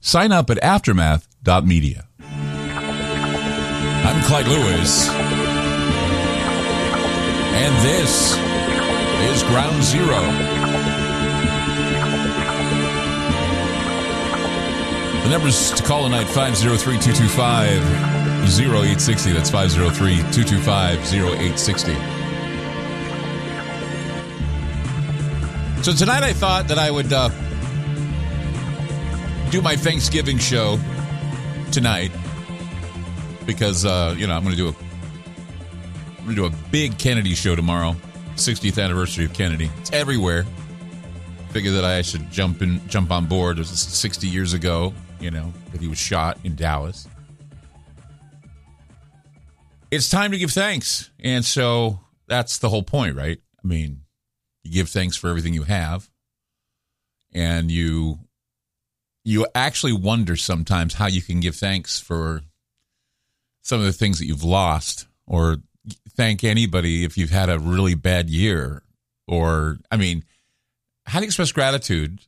sign up at aftermath.media. I'm Clyde Lewis, and this is Ground Zero. The numbers to call tonight 503 225 0860. That's 503 225 0860. So tonight I thought that I would uh, do my Thanksgiving show tonight because uh, you know I'm going to do a I'm going to do a big Kennedy show tomorrow, 60th anniversary of Kennedy. It's everywhere. Figure that I should jump in, jump on board. It was 60 years ago, you know, that he was shot in Dallas. It's time to give thanks, and so that's the whole point, right? I mean, you give thanks for everything you have, and you you actually wonder sometimes how you can give thanks for some of the things that you've lost or thank anybody if you've had a really bad year or i mean how do you express gratitude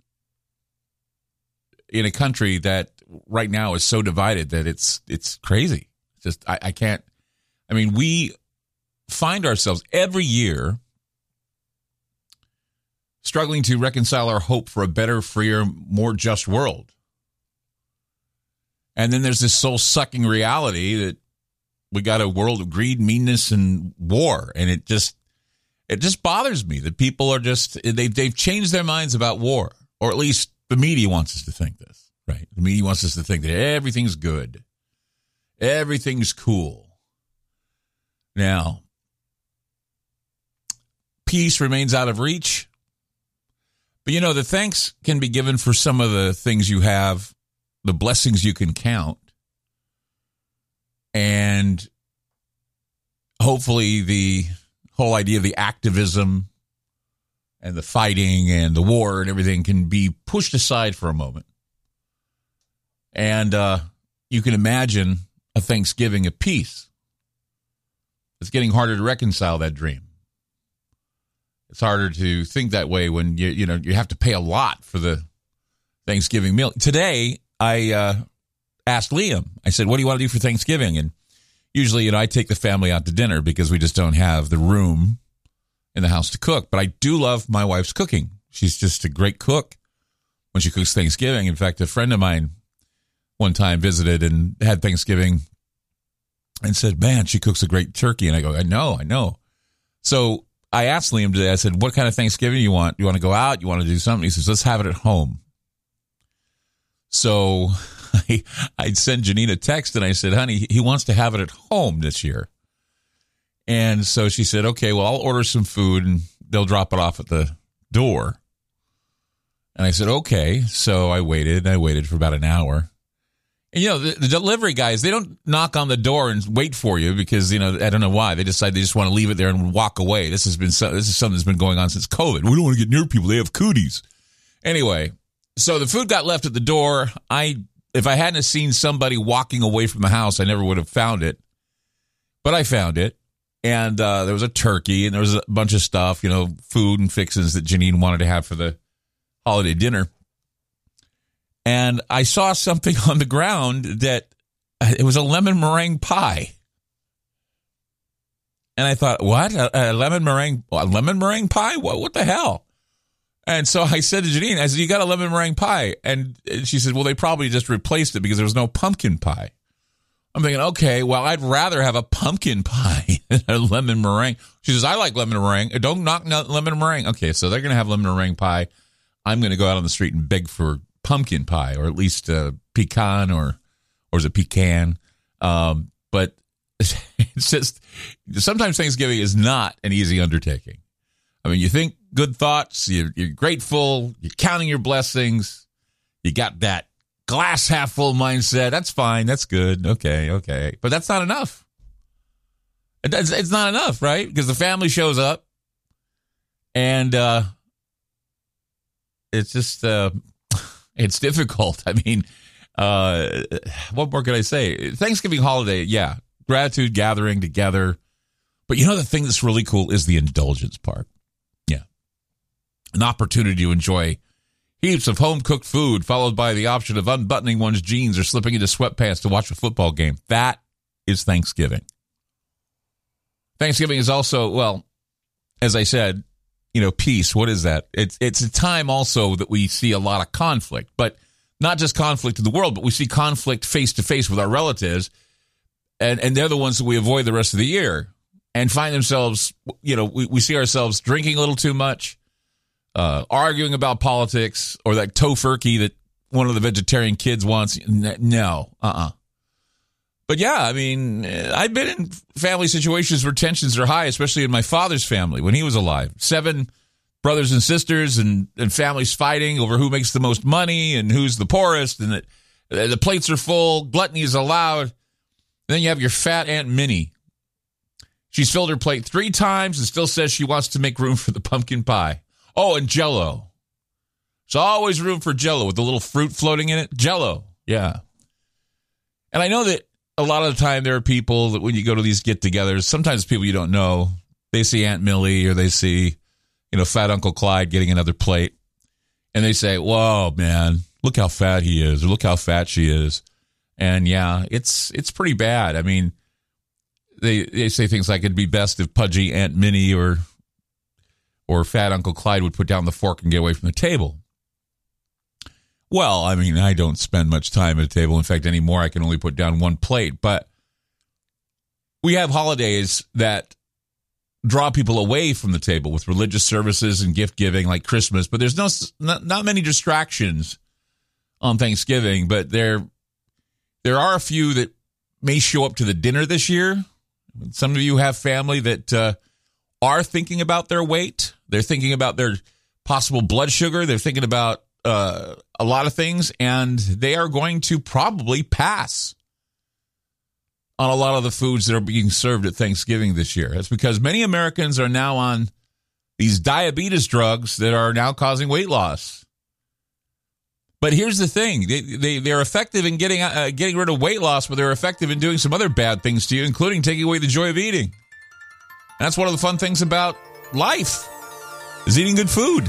in a country that right now is so divided that it's it's crazy? Just I, I can't i mean we find ourselves every year struggling to reconcile our hope for a better, freer, more just world. And then there's this soul sucking reality that we got a world of greed, meanness, and war. And it just it just bothers me that people are just they they've changed their minds about war, or at least the media wants us to think this, right? The media wants us to think that everything's good, everything's cool. Now, peace remains out of reach. But you know, the thanks can be given for some of the things you have, the blessings you can count. And hopefully, the whole idea of the activism and the fighting and the war and everything can be pushed aside for a moment. And uh, you can imagine a Thanksgiving of peace. It's getting harder to reconcile that dream. It's harder to think that way when you you know you have to pay a lot for the Thanksgiving meal. Today, I uh, asked Liam. I said, "What do you want to do for Thanksgiving?" And usually, you know, I take the family out to dinner because we just don't have the room in the house to cook. But I do love my wife's cooking. She's just a great cook when she cooks Thanksgiving. In fact, a friend of mine one time visited and had Thanksgiving and said, "Man, she cooks a great turkey." And I go, "I know, I know." So I asked Liam today, I said, what kind of Thanksgiving do you want? You want to go out? You want to do something? He says, let's have it at home. So I, I sent Janine a text and I said, honey, he wants to have it at home this year. And so she said, okay, well, I'll order some food and they'll drop it off at the door. And I said, okay. So I waited. I waited for about an hour. And, you know, the, the, delivery guys, they don't knock on the door and wait for you because, you know, I don't know why. They decide they just want to leave it there and walk away. This has been, this is something that's been going on since COVID. We don't want to get near people. They have cooties. Anyway, so the food got left at the door. I, if I hadn't seen somebody walking away from the house, I never would have found it. But I found it. And uh, there was a turkey and there was a bunch of stuff, you know, food and fixings that Janine wanted to have for the holiday dinner and I saw something on the ground that uh, it was a lemon meringue pie. And I thought, what? A, a lemon meringue, a lemon meringue pie? What, what the hell? And so I said to Janine, I said, you got a lemon meringue pie? And she said, well, they probably just replaced it because there was no pumpkin pie. I'm thinking, okay, well, I'd rather have a pumpkin pie than a lemon meringue. She says, I like lemon meringue. Don't knock lemon meringue. Okay, so they're going to have lemon meringue pie. I'm going to go out on the street and beg for pumpkin pie or at least a pecan or, or is it pecan? Um, but it's just sometimes Thanksgiving is not an easy undertaking. I mean, you think good thoughts, you're, you're grateful, you're counting your blessings, you got that glass half full mindset. That's fine. That's good. Okay. Okay. But that's not enough. It's, it's not enough, right? Because the family shows up and, uh, it's just, uh, it's difficult. I mean, uh, what more could I say? Thanksgiving holiday. Yeah. Gratitude gathering together. But you know, the thing that's really cool is the indulgence part. Yeah. An opportunity to enjoy Heaps of home cooked food, followed by the option of unbuttoning one's jeans or slipping into sweatpants to watch a football game. That is Thanksgiving. Thanksgiving is also, well, as I said, you know, peace. What is that? It's it's a time also that we see a lot of conflict, but not just conflict in the world, but we see conflict face to face with our relatives, and and they're the ones that we avoid the rest of the year and find themselves, you know, we, we see ourselves drinking a little too much, uh, arguing about politics or that tofurkey that one of the vegetarian kids wants. No, uh uh-uh. uh But yeah, I mean, I've been in family situations where tensions are high, especially in my father's family when he was alive. Seven brothers and sisters and, and families fighting over who makes the most money and who's the poorest, and that the plates are full, gluttony is allowed. And then you have your fat Aunt Minnie. She's filled her plate three times and still says she wants to make room for the pumpkin pie. Oh, and Jello. There's always room for Jello with a little fruit floating in it. Jello, yeah. And I know that a lot of the time there are people that when you go to these get-togethers, sometimes people you don't know, they see Aunt Millie or they see, you know, Fat Uncle Clyde getting another plate, and they say, "Whoa, man, look how fat he is, or look how fat she is." And yeah, it's it's pretty bad. I mean, they they say things like it'd be best if pudgy Aunt Minnie or or fat Uncle Clyde would put down the fork and get away from the table. Well, I mean, I don't spend much time at a table. In fact, anymore, I can only put down one plate. But we have holidays that draw people away from the table with religious services and gift giving, like Christmas. But there's no not, not many distractions on Thanksgiving. But there there are a few that may show up to the dinner this year. Some of you have family that uh, are thinking about their weight. They're thinking about their possible blood sugar. They're thinking about uh, a lot of things, and they are going to probably pass on a lot of the foods that are being served at Thanksgiving this year. That's because many Americans are now on these diabetes drugs that are now causing weight loss. But here's the thing: they, they they're effective in getting uh, getting rid of weight loss, but they're effective in doing some other bad things to you, including taking away the joy of eating. That's one of the fun things about life is eating good food.